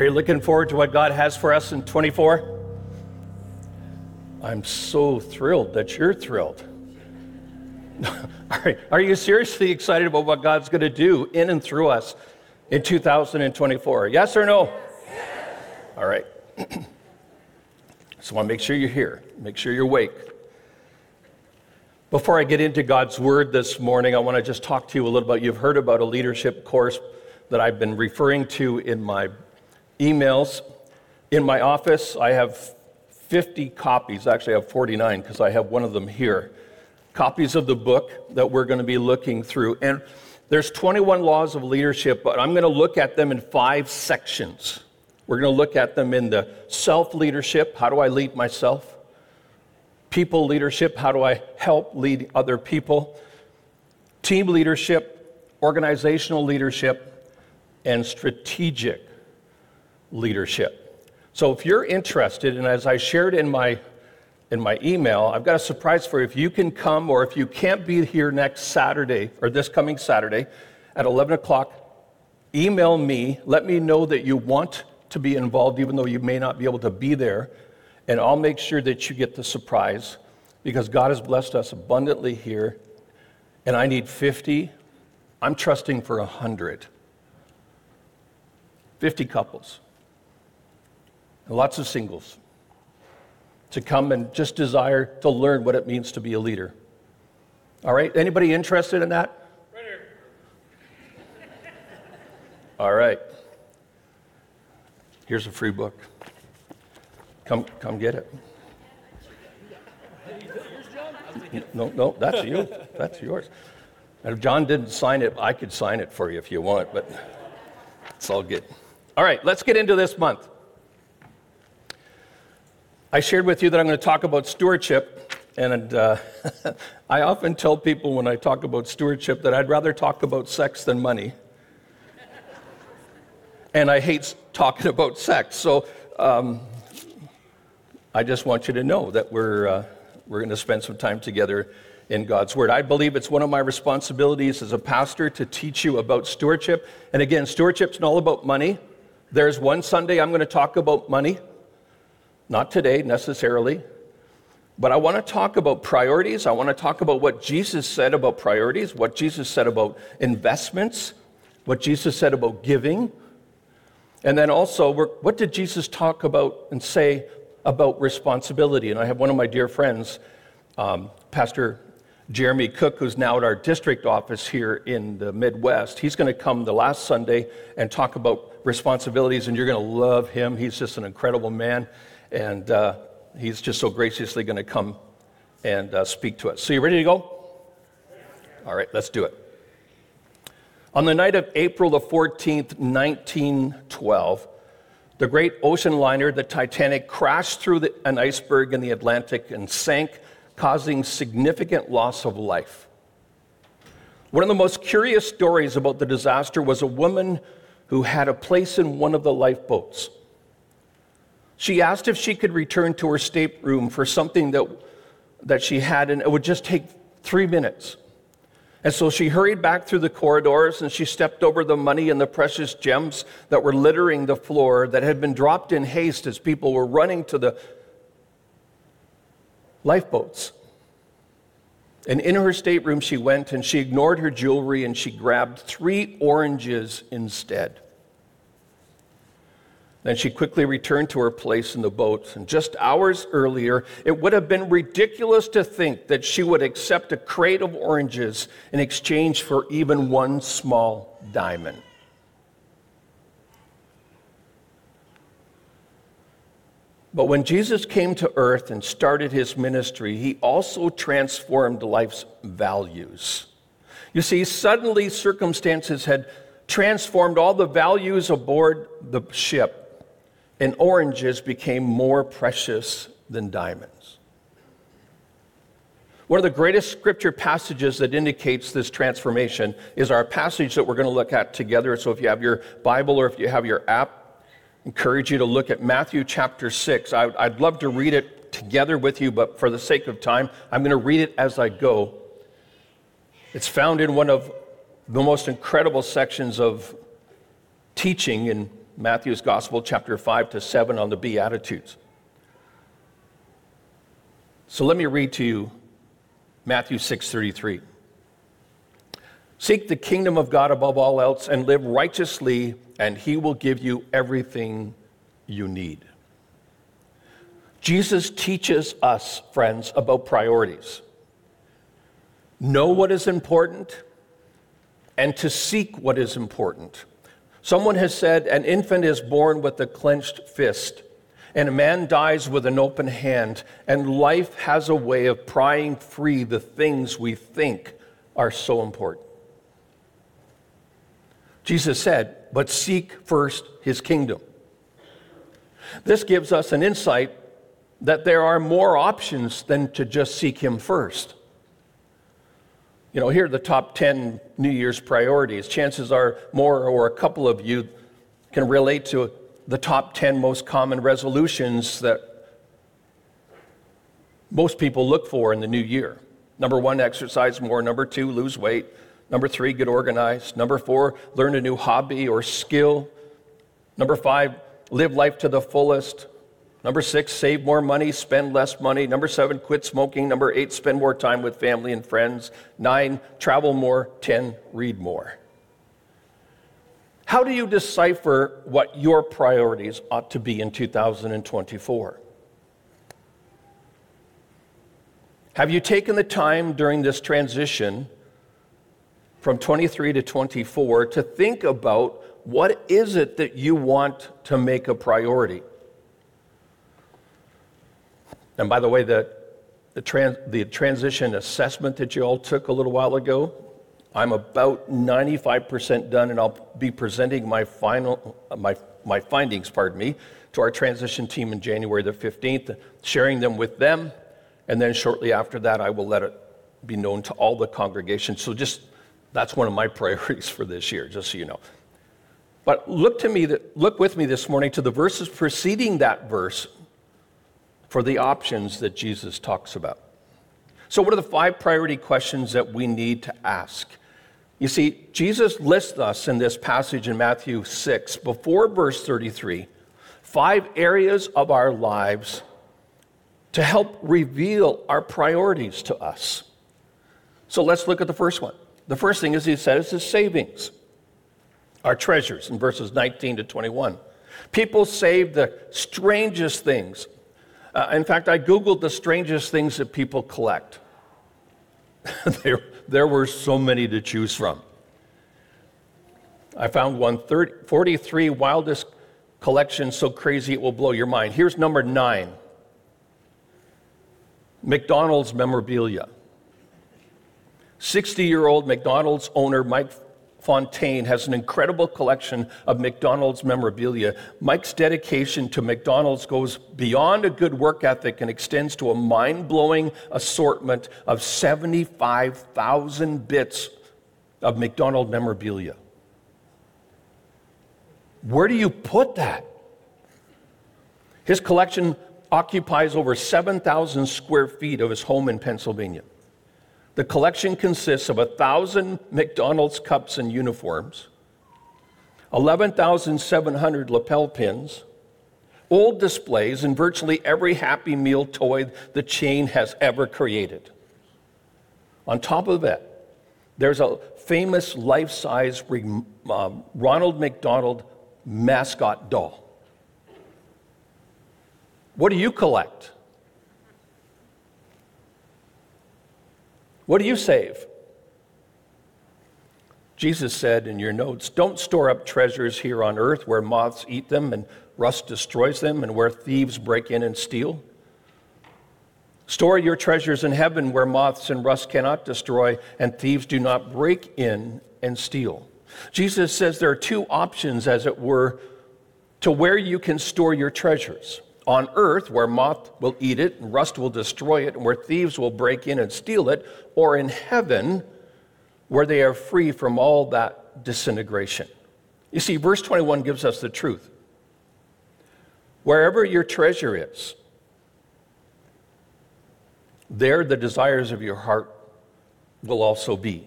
Are you looking forward to what God has for us in 24? I'm so thrilled that you're thrilled. are, are you seriously excited about what God's going to do in and through us in 2024? Yes or no? Yes. All right. so I want to make sure you're here, make sure you're awake. Before I get into God's word this morning, I want to just talk to you a little bit. You've heard about a leadership course that I've been referring to in my emails. In my office, I have 50 copies. Actually, I have 49 because I have one of them here. Copies of the book that we're going to be looking through. And there's 21 laws of leadership, but I'm going to look at them in five sections. We're going to look at them in the self leadership how do I lead myself? People leadership how do I help lead other people? Team leadership, organizational leadership, and strategic leadership. So if you're interested, and as I shared in my in my email, I've got a surprise for you. If you can come, or if you can't be here next Saturday or this coming Saturday at 11 o'clock, email me. Let me know that you want to be involved, even though you may not be able to be there, and I'll make sure that you get the surprise because God has blessed us abundantly here, and I need 50. I'm trusting for 100. 50 couples and lots of singles to come and just desire to learn what it means to be a leader. All right, anybody interested in that? Right. All right. Here's a free book. Come, come get it. No, no, that's you. That's yours. And if John didn't sign it, I could sign it for you if you want, but it's all good. All right, let's get into this month. I shared with you that I'm going to talk about stewardship, and uh, I often tell people when I talk about stewardship that I'd rather talk about sex than money. and I hate talking about sex. So um, I just want you to know that we're, uh, we're going to spend some time together in God's Word. I believe it's one of my responsibilities as a pastor to teach you about stewardship. And again, stewardship's not all about money. There's one Sunday I'm going to talk about money. Not today necessarily, but I want to talk about priorities. I want to talk about what Jesus said about priorities, what Jesus said about investments, what Jesus said about giving. And then also, what did Jesus talk about and say about responsibility? And I have one of my dear friends, um, Pastor Jeremy Cook, who's now at our district office here in the Midwest. He's going to come the last Sunday and talk about responsibilities, and you're going to love him. He's just an incredible man. And uh, he's just so graciously going to come and uh, speak to us. So, you ready to go? All right, let's do it. On the night of April the 14th, 1912, the great ocean liner, the Titanic, crashed through the, an iceberg in the Atlantic and sank, causing significant loss of life. One of the most curious stories about the disaster was a woman who had a place in one of the lifeboats. She asked if she could return to her stateroom for something that, that she had, and it would just take three minutes. And so she hurried back through the corridors and she stepped over the money and the precious gems that were littering the floor that had been dropped in haste as people were running to the lifeboats. And in her stateroom, she went and she ignored her jewelry and she grabbed three oranges instead. Then she quickly returned to her place in the boat. And just hours earlier, it would have been ridiculous to think that she would accept a crate of oranges in exchange for even one small diamond. But when Jesus came to earth and started his ministry, he also transformed life's values. You see, suddenly circumstances had transformed all the values aboard the ship and oranges became more precious than diamonds. One of the greatest scripture passages that indicates this transformation is our passage that we're going to look at together. So if you have your Bible or if you have your app, I encourage you to look at Matthew chapter 6. I, I'd love to read it together with you, but for the sake of time, I'm going to read it as I go. It's found in one of the most incredible sections of teaching in Matthew's Gospel, chapter 5 to 7, on the Beatitudes. So let me read to you Matthew 6:33. Seek the kingdom of God above all else and live righteously, and he will give you everything you need. Jesus teaches us, friends, about priorities. Know what is important and to seek what is important. Someone has said an infant is born with a clenched fist, and a man dies with an open hand, and life has a way of prying free the things we think are so important. Jesus said, But seek first his kingdom. This gives us an insight that there are more options than to just seek him first. You know, here are the top 10 New Year's priorities. Chances are more or a couple of you can relate to the top 10 most common resolutions that most people look for in the new year. Number one, exercise more. Number two, lose weight. Number three, get organized. Number four, learn a new hobby or skill. Number five, live life to the fullest. Number six, save more money, spend less money. Number seven, quit smoking. Number eight, spend more time with family and friends. Nine, travel more. Ten, read more. How do you decipher what your priorities ought to be in 2024? Have you taken the time during this transition from 23 to 24 to think about what is it that you want to make a priority? And by the way, the, the, trans, the transition assessment that you all took a little while ago, I'm about 95% done, and I'll be presenting my final my my findings, pardon me, to our transition team in January the 15th, sharing them with them, and then shortly after that, I will let it be known to all the congregation. So just that's one of my priorities for this year, just so you know. But look to me, look with me this morning to the verses preceding that verse for the options that Jesus talks about. So, what are the five priority questions that we need to ask? You see, Jesus lists us in this passage in Matthew 6, before verse 33, five areas of our lives to help reveal our priorities to us. So let's look at the first one. The first thing, as he says, is savings, our treasures in verses 19 to 21. People save the strangest things uh, in fact, I Googled the strangest things that people collect. there, there were so many to choose from. I found one 30, 43 wildest collections so crazy it will blow your mind. Here's number nine McDonald's memorabilia. 60 year old McDonald's owner Mike Fontaine has an incredible collection of McDonald's memorabilia. Mike's dedication to McDonald's goes beyond a good work ethic and extends to a mind blowing assortment of 75,000 bits of McDonald memorabilia. Where do you put that? His collection occupies over 7,000 square feet of his home in Pennsylvania. The collection consists of 1,000 McDonald's cups and uniforms, 11,700 lapel pins, old displays, and virtually every Happy Meal toy the chain has ever created. On top of that, there's a famous life size um, Ronald McDonald mascot doll. What do you collect? What do you save? Jesus said in your notes, Don't store up treasures here on earth where moths eat them and rust destroys them and where thieves break in and steal. Store your treasures in heaven where moths and rust cannot destroy and thieves do not break in and steal. Jesus says there are two options, as it were, to where you can store your treasures on earth where moth will eat it and rust will destroy it and where thieves will break in and steal it, or in heaven where they are free from all that disintegration. You see, verse 21 gives us the truth. Wherever your treasure is, there the desires of your heart will also be.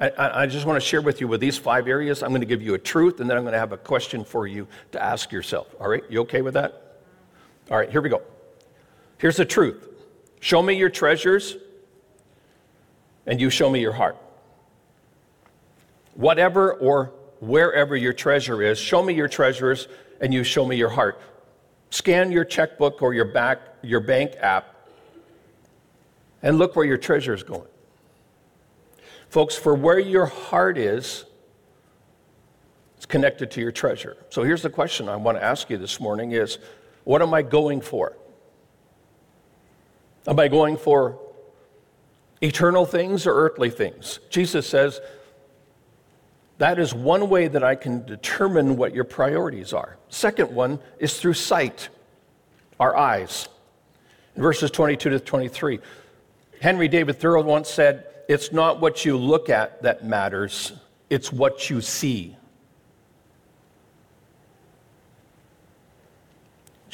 I, I just want to share with you with these five areas. I'm going to give you a truth, and then I'm going to have a question for you to ask yourself. All right? You okay with that? All right, here we go. Here's the truth Show me your treasures, and you show me your heart. Whatever or wherever your treasure is, show me your treasures, and you show me your heart. Scan your checkbook or your, back, your bank app and look where your treasure is going. Folks, for where your heart is, it's connected to your treasure. So here's the question I want to ask you this morning is what am I going for? Am I going for eternal things or earthly things? Jesus says that is one way that I can determine what your priorities are. Second one is through sight, our eyes. In verses 22 to 23, Henry David Thoreau once said, It's not what you look at that matters, it's what you see.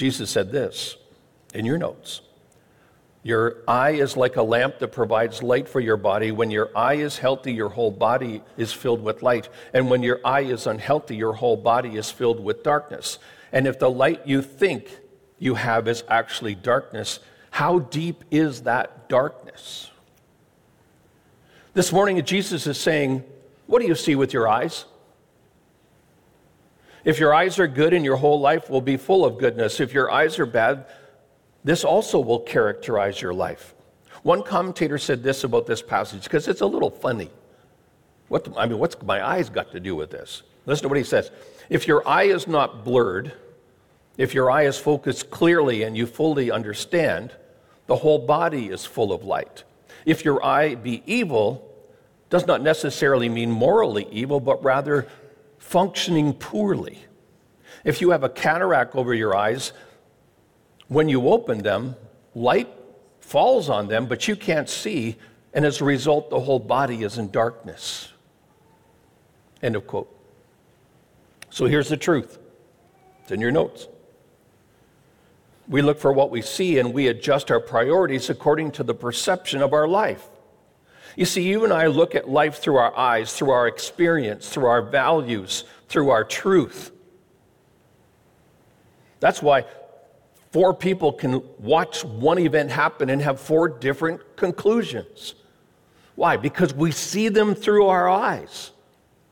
Jesus said this in your notes your eye is like a lamp that provides light for your body. When your eye is healthy, your whole body is filled with light. And when your eye is unhealthy, your whole body is filled with darkness. And if the light you think you have is actually darkness, how deep is that darkness? This morning, Jesus is saying, What do you see with your eyes? If your eyes are good and your whole life will be full of goodness, if your eyes are bad, this also will characterize your life. One commentator said this about this passage because it's a little funny. What the, I mean, what's my eyes got to do with this? Listen to what he says. If your eye is not blurred, if your eye is focused clearly and you fully understand, the whole body is full of light. If your eye be evil, does not necessarily mean morally evil, but rather functioning poorly. If you have a cataract over your eyes, when you open them, light falls on them, but you can't see, and as a result, the whole body is in darkness. End of quote. So here's the truth it's in your notes. We look for what we see and we adjust our priorities according to the perception of our life. You see, you and I look at life through our eyes, through our experience, through our values, through our truth. That's why Four people can watch one event happen and have four different conclusions. Why? Because we see them through our eyes,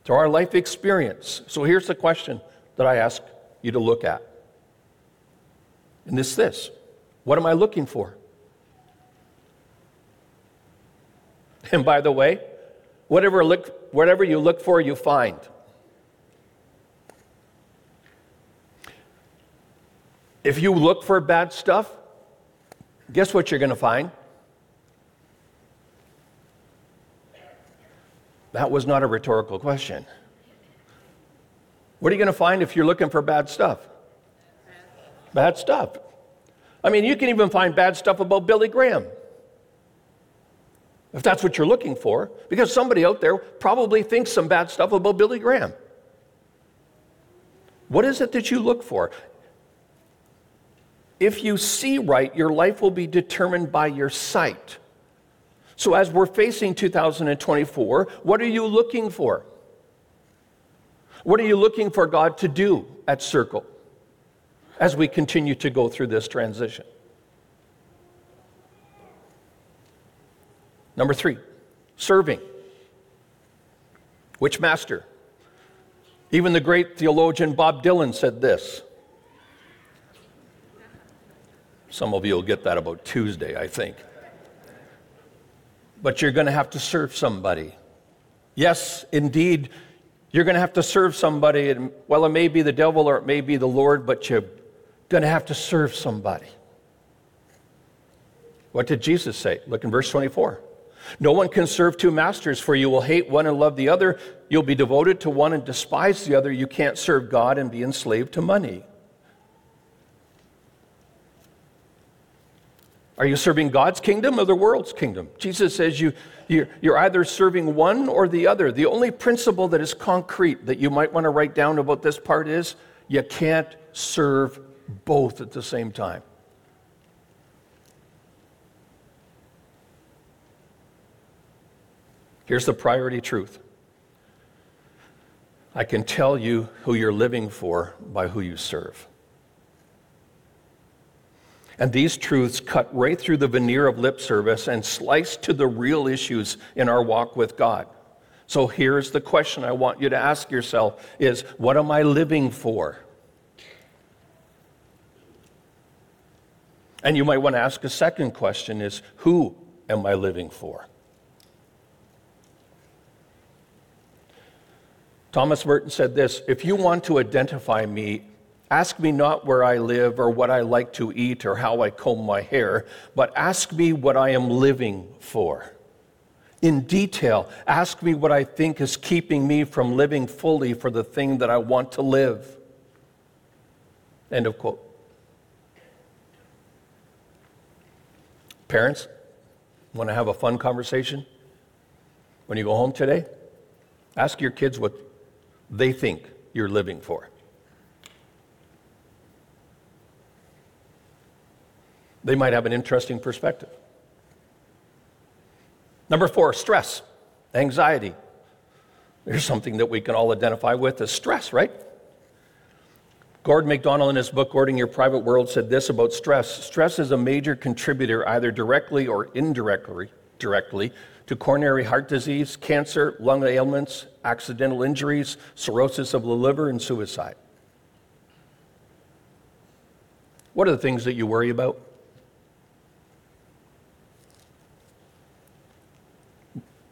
through our life experience. So here's the question that I ask you to look at. And it's this What am I looking for? And by the way, whatever, look, whatever you look for, you find. If you look for bad stuff, guess what you're going to find? That was not a rhetorical question. What are you going to find if you're looking for bad stuff? Bad stuff. I mean, you can even find bad stuff about Billy Graham. If that's what you're looking for, because somebody out there probably thinks some bad stuff about Billy Graham. What is it that you look for? If you see right, your life will be determined by your sight. So, as we're facing 2024, what are you looking for? What are you looking for God to do at Circle as we continue to go through this transition? Number three, serving. Which master? Even the great theologian Bob Dylan said this Some of you will get that about Tuesday, I think. But you're going to have to serve somebody. Yes, indeed, you're going to have to serve somebody. And, well, it may be the devil or it may be the Lord, but you're going to have to serve somebody. What did Jesus say? Look in verse 24. No one can serve two masters, for you will hate one and love the other. You'll be devoted to one and despise the other. You can't serve God and be enslaved to money. Are you serving God's kingdom or the world's kingdom? Jesus says you, you're, you're either serving one or the other. The only principle that is concrete that you might want to write down about this part is you can't serve both at the same time. Here's the priority truth I can tell you who you're living for by who you serve. And these truths cut right through the veneer of lip service and slice to the real issues in our walk with God. So here's the question I want you to ask yourself is what am I living for? And you might want to ask a second question is who am I living for? Thomas Merton said this If you want to identify me, ask me not where I live or what I like to eat or how I comb my hair, but ask me what I am living for. In detail, ask me what I think is keeping me from living fully for the thing that I want to live. End of quote. Parents, want to have a fun conversation? When you go home today, ask your kids what they think you're living for. They might have an interesting perspective. Number four, stress, anxiety. There's something that we can all identify with as stress, right? Gordon MacDonald, in his book, Ordering Your Private World, said this about stress Stress is a major contributor, either directly or indirectly, directly to coronary heart disease, cancer, lung ailments, accidental injuries, cirrhosis of the liver, and suicide. What are the things that you worry about?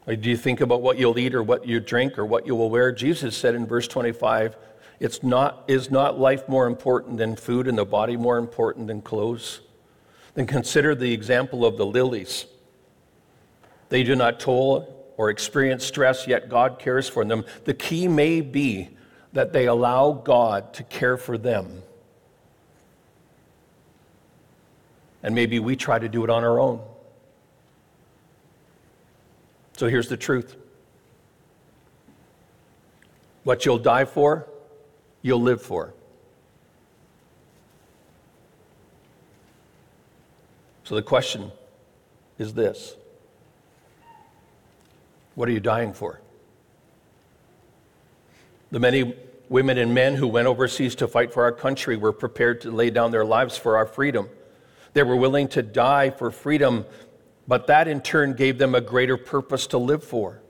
Do you think about what you'll eat or what you drink or what you will wear? Jesus said in verse 25, it's not, is not life more important than food and the body more important than clothes? Then consider the example of the lilies. They do not toil or experience stress, yet God cares for them. The key may be that they allow God to care for them. And maybe we try to do it on our own. So here's the truth what you'll die for, you'll live for. So the question is this What are you dying for? The many women and men who went overseas to fight for our country were prepared to lay down their lives for our freedom. They were willing to die for freedom but that in turn gave them a greater purpose to live for.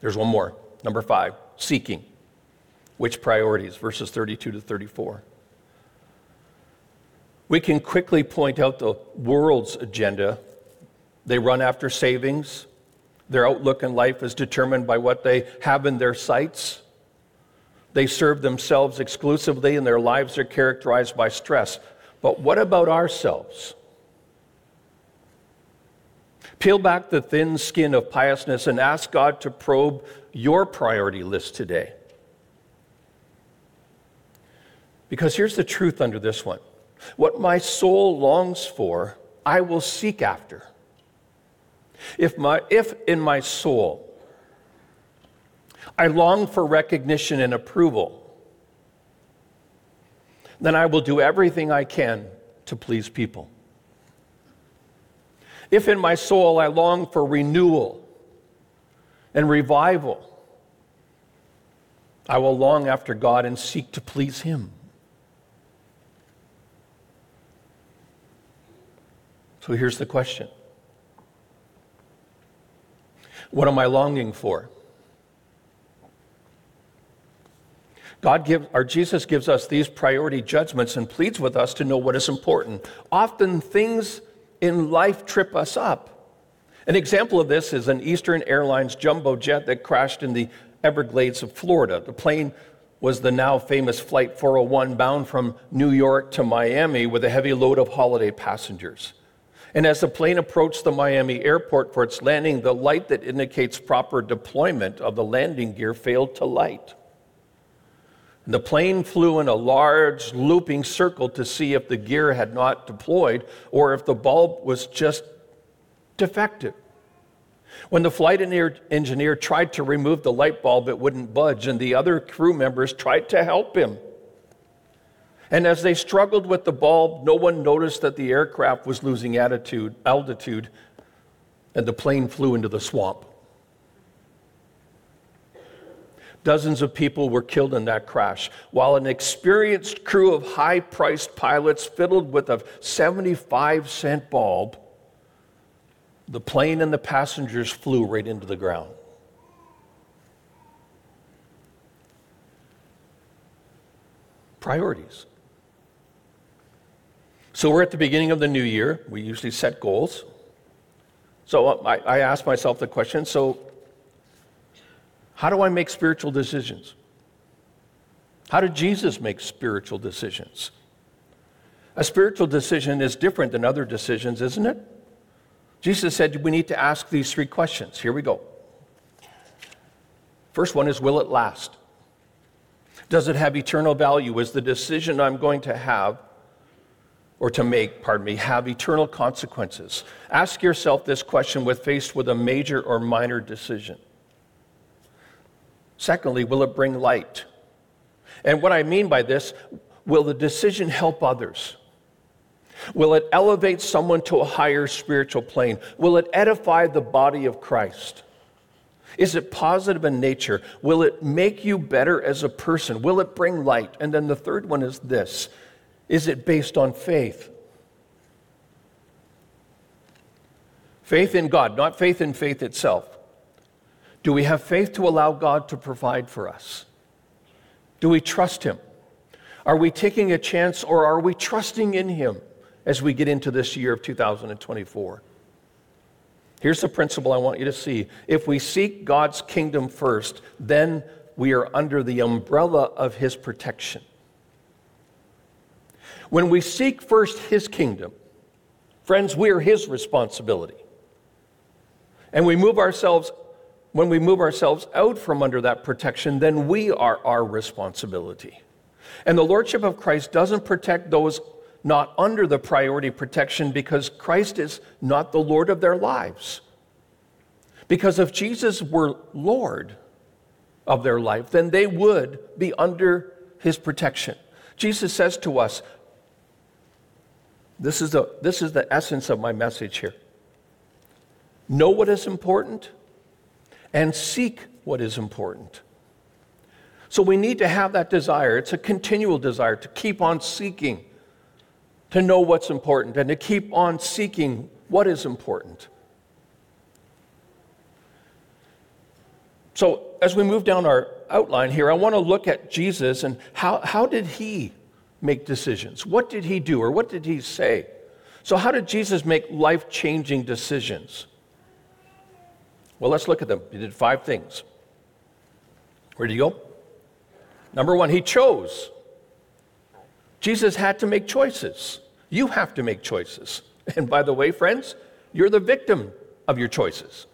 There's one more. Number five, seeking. Which priorities? Verses 32 to 34. We can quickly point out the world's agenda. They run after savings. Their outlook in life is determined by what they have in their sights. They serve themselves exclusively, and their lives are characterized by stress. But what about ourselves? Peel back the thin skin of piousness and ask God to probe your priority list today. Because here's the truth under this one what my soul longs for, I will seek after. If, my, if in my soul I long for recognition and approval, then I will do everything I can to please people. If in my soul I long for renewal and revival, I will long after God and seek to please Him. So here's the question What am I longing for? God gives, our Jesus gives us these priority judgments and pleads with us to know what is important. Often things in life trip us up. An example of this is an Eastern Airlines jumbo jet that crashed in the Everglades of Florida. The plane was the now famous Flight 401 bound from New York to Miami with a heavy load of holiday passengers. And as the plane approached the Miami airport for its landing, the light that indicates proper deployment of the landing gear failed to light. The plane flew in a large looping circle to see if the gear had not deployed or if the bulb was just defective. When the flight engineer tried to remove the light bulb, it wouldn't budge, and the other crew members tried to help him. And as they struggled with the bulb, no one noticed that the aircraft was losing attitude, altitude and the plane flew into the swamp. Dozens of people were killed in that crash, while an experienced crew of high priced pilots fiddled with a 75 cent bulb. The plane and the passengers flew right into the ground. Priorities. So we're at the beginning of the new year. We usually set goals. So um, I, I ask myself the question so, how do I make spiritual decisions? How did Jesus make spiritual decisions? A spiritual decision is different than other decisions, isn't it? Jesus said we need to ask these three questions. Here we go. First one is Will it last? Does it have eternal value? Is the decision I'm going to have or to make, pardon me, have eternal consequences? Ask yourself this question when faced with a major or minor decision. Secondly, will it bring light? And what I mean by this, will the decision help others? Will it elevate someone to a higher spiritual plane? Will it edify the body of Christ? Is it positive in nature? Will it make you better as a person? Will it bring light? And then the third one is this is it based on faith? Faith in God, not faith in faith itself. Do we have faith to allow God to provide for us? Do we trust Him? Are we taking a chance or are we trusting in Him as we get into this year of 2024? Here's the principle I want you to see. If we seek God's kingdom first, then we are under the umbrella of His protection. When we seek first His kingdom, friends, we are His responsibility. And we move ourselves, when we move ourselves out from under that protection, then we are our responsibility. And the Lordship of Christ doesn't protect those not under the priority protection because Christ is not the Lord of their lives. Because if Jesus were Lord of their life, then they would be under his protection. Jesus says to us, this is, the, this is the essence of my message here. Know what is important and seek what is important. So we need to have that desire. It's a continual desire to keep on seeking, to know what's important, and to keep on seeking what is important. So, as we move down our outline here, I want to look at Jesus and how, how did he make decisions? What did he do or what did he say? So, how did Jesus make life changing decisions? Well, let's look at them. He did five things. Where did he go? Number one, he chose. Jesus had to make choices. You have to make choices. And by the way, friends, you're the victim of your choices.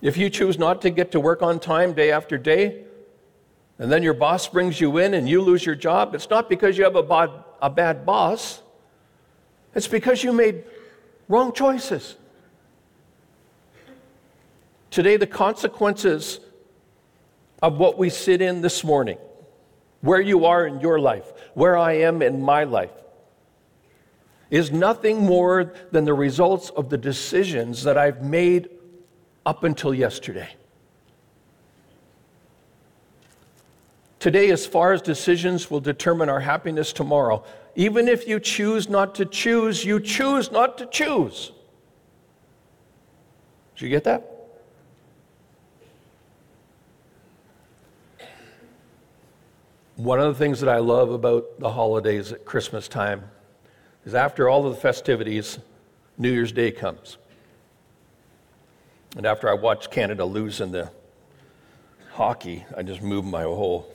If you choose not to get to work on time day after day, and then your boss brings you in and you lose your job, it's not because you have a bad, a bad boss, it's because you made wrong choices. Today, the consequences of what we sit in this morning, where you are in your life, where I am in my life, is nothing more than the results of the decisions that I've made up until yesterday. Today, as far as decisions will determine our happiness tomorrow, even if you choose not to choose, you choose not to choose. Did you get that? One of the things that I love about the holidays at Christmas time is after all of the festivities, New Year's Day comes. And after I watch Canada lose in the hockey, I just move my whole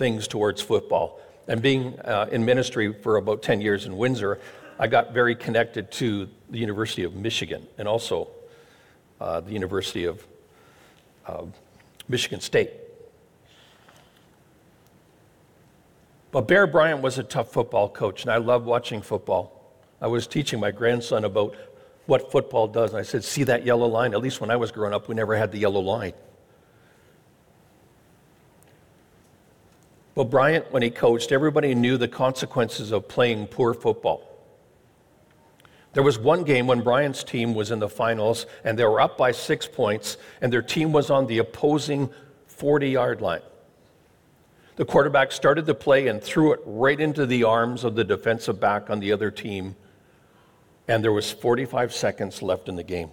things towards football. And being uh, in ministry for about 10 years in Windsor, I got very connected to the University of Michigan and also uh, the University of uh, Michigan State. But Bear Bryant was a tough football coach, and I love watching football. I was teaching my grandson about what football does, and I said, See that yellow line? At least when I was growing up, we never had the yellow line. Well, Bryant, when he coached, everybody knew the consequences of playing poor football. There was one game when Bryant's team was in the finals and they were up by six points, and their team was on the opposing 40 yard line. The quarterback started the play and threw it right into the arms of the defensive back on the other team, and there was 45 seconds left in the game.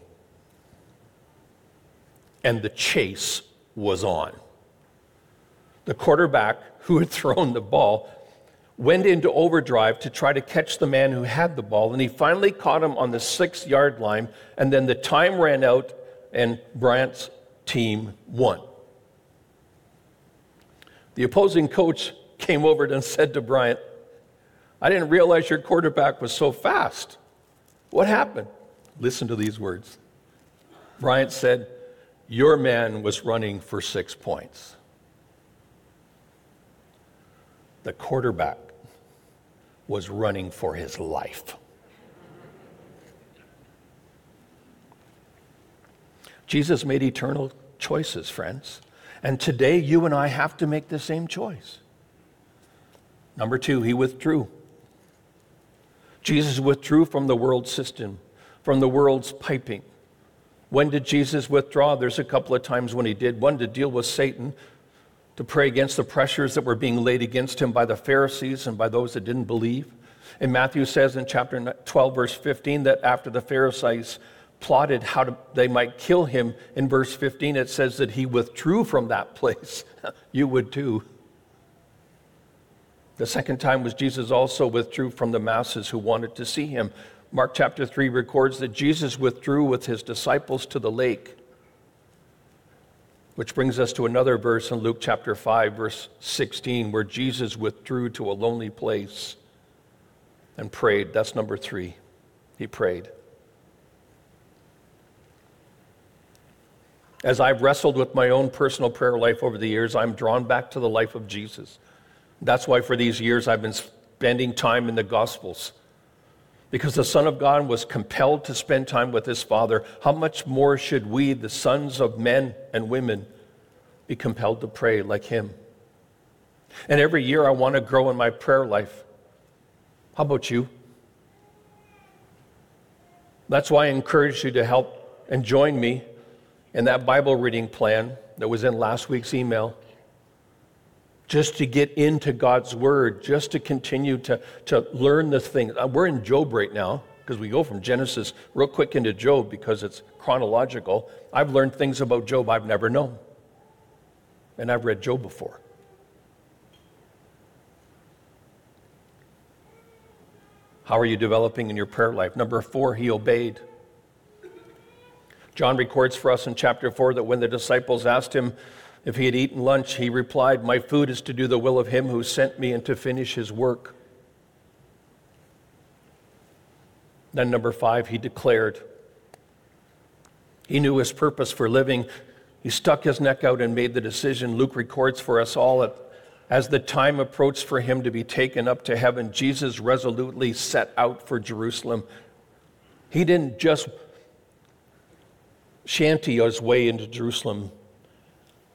And the chase was on. The quarterback who had thrown the ball went into overdrive to try to catch the man who had the ball, and he finally caught him on the six yard line, and then the time ran out, and Bryant's team won. The opposing coach came over and said to Bryant, I didn't realize your quarterback was so fast. What happened? Listen to these words. Bryant said, Your man was running for six points. The quarterback was running for his life. Jesus made eternal choices, friends. And today, you and I have to make the same choice. Number two, he withdrew. Jesus withdrew from the world system, from the world's piping. When did Jesus withdraw? There's a couple of times when he did. One, to deal with Satan, to pray against the pressures that were being laid against him by the Pharisees and by those that didn't believe. And Matthew says in chapter 12, verse 15, that after the Pharisees plotted how to, they might kill him, in verse 15 it says that he withdrew from that place. you would too. The second time was Jesus also withdrew from the masses who wanted to see him. Mark chapter 3 records that Jesus withdrew with his disciples to the lake. Which brings us to another verse in Luke chapter 5, verse 16, where Jesus withdrew to a lonely place and prayed. That's number three. He prayed. As I've wrestled with my own personal prayer life over the years, I'm drawn back to the life of Jesus. That's why for these years I've been spending time in the Gospels. Because the Son of God was compelled to spend time with his Father, how much more should we, the sons of men and women, be compelled to pray like him? And every year I want to grow in my prayer life. How about you? That's why I encourage you to help and join me in that Bible reading plan that was in last week's email, just to get into God's Word, just to continue to, to learn the things. Uh, we're in Job right now because we go from Genesis real quick into Job because it's chronological. I've learned things about Job I've never known. And I've read Job before. How are you developing in your prayer life? Number four, he obeyed. John records for us in chapter 4 that when the disciples asked him if he had eaten lunch, he replied, My food is to do the will of him who sent me and to finish his work. Then, number five, he declared. He knew his purpose for living. He stuck his neck out and made the decision. Luke records for us all that as the time approached for him to be taken up to heaven, Jesus resolutely set out for Jerusalem. He didn't just shanty his way into Jerusalem,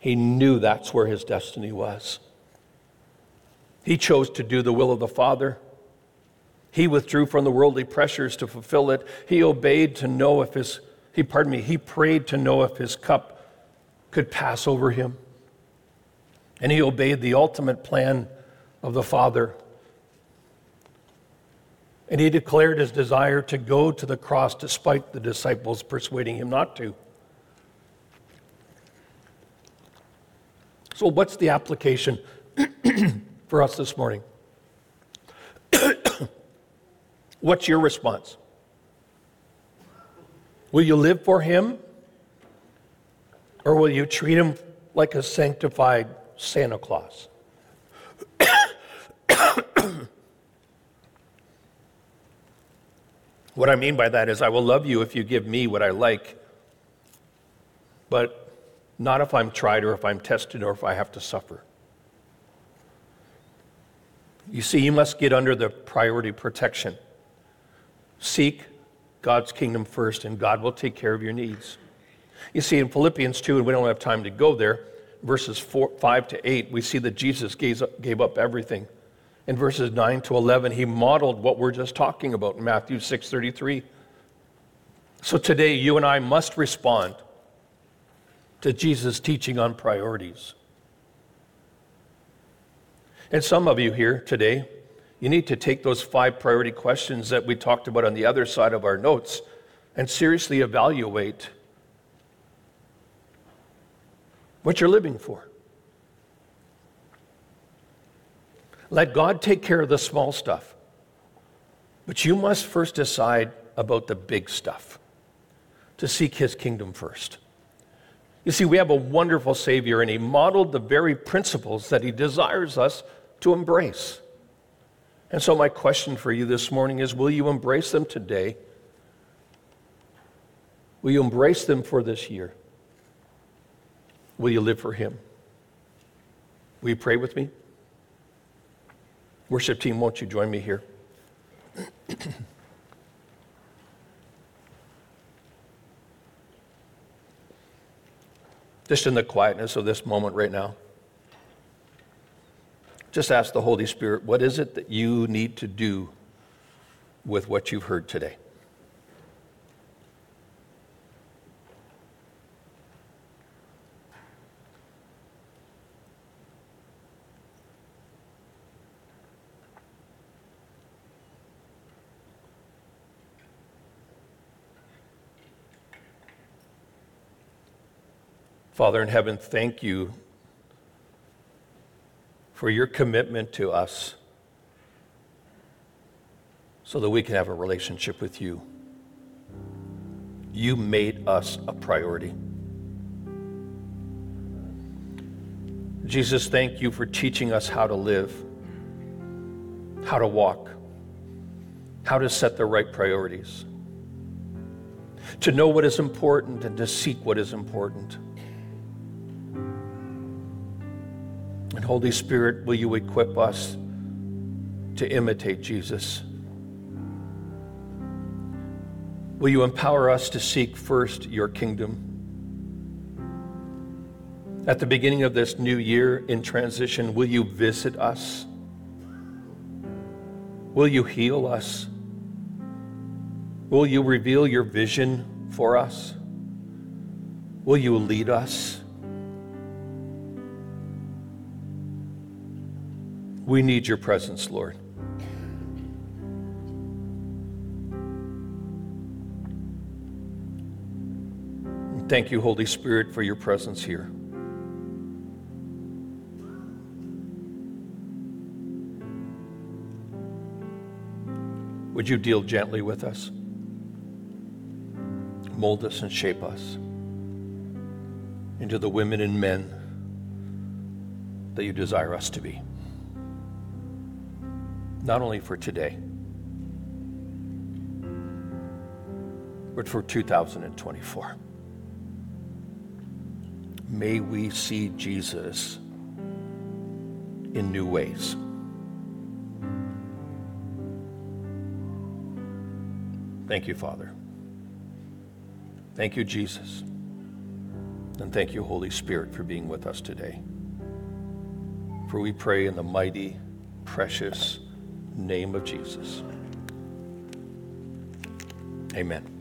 he knew that's where his destiny was. He chose to do the will of the Father. He withdrew from the worldly pressures to fulfill it. He obeyed to know if his, he, pardon me, he prayed to know if his cup could pass over him. And he obeyed the ultimate plan of the Father. And he declared his desire to go to the cross despite the disciples persuading him not to. So, what's the application for us this morning? what's your response? Will you live for Him? Or will you treat Him like a sanctified Santa Claus? what I mean by that is, I will love you if you give me what I like, but not if I'm tried or if I'm tested or if I have to suffer. You see, you must get under the priority protection. Seek God's kingdom first, and God will take care of your needs. You see, in Philippians 2, and we don't have time to go there, verses four, 5 to 8, we see that Jesus gave up, gave up everything In verses 9 to 11, he modeled what we're just talking about in Matthew 6:33. So today you and I must respond to Jesus' teaching on priorities. And some of you here today, you need to take those five priority questions that we talked about on the other side of our notes and seriously evaluate what you're living for. Let God take care of the small stuff. But you must first decide about the big stuff to seek his kingdom first. You see, we have a wonderful Savior, and he modeled the very principles that he desires us to embrace. And so, my question for you this morning is Will you embrace them today? Will you embrace them for this year? Will you live for him? Will you pray with me? Worship team, won't you join me here? Just in the quietness of this moment right now, just ask the Holy Spirit, what is it that you need to do with what you've heard today? Father in heaven, thank you for your commitment to us so that we can have a relationship with you. You made us a priority. Jesus, thank you for teaching us how to live, how to walk, how to set the right priorities, to know what is important and to seek what is important. And Holy Spirit, will you equip us to imitate Jesus? Will you empower us to seek first your kingdom? At the beginning of this new year in transition, will you visit us? Will you heal us? Will you reveal your vision for us? Will you lead us? We need your presence, Lord. Thank you, Holy Spirit, for your presence here. Would you deal gently with us? Mold us and shape us into the women and men that you desire us to be not only for today, but for 2024. May we see Jesus in new ways. Thank you, Father. Thank you, Jesus. And thank you, Holy Spirit, for being with us today. For we pray in the mighty, precious, name of Jesus. Amen.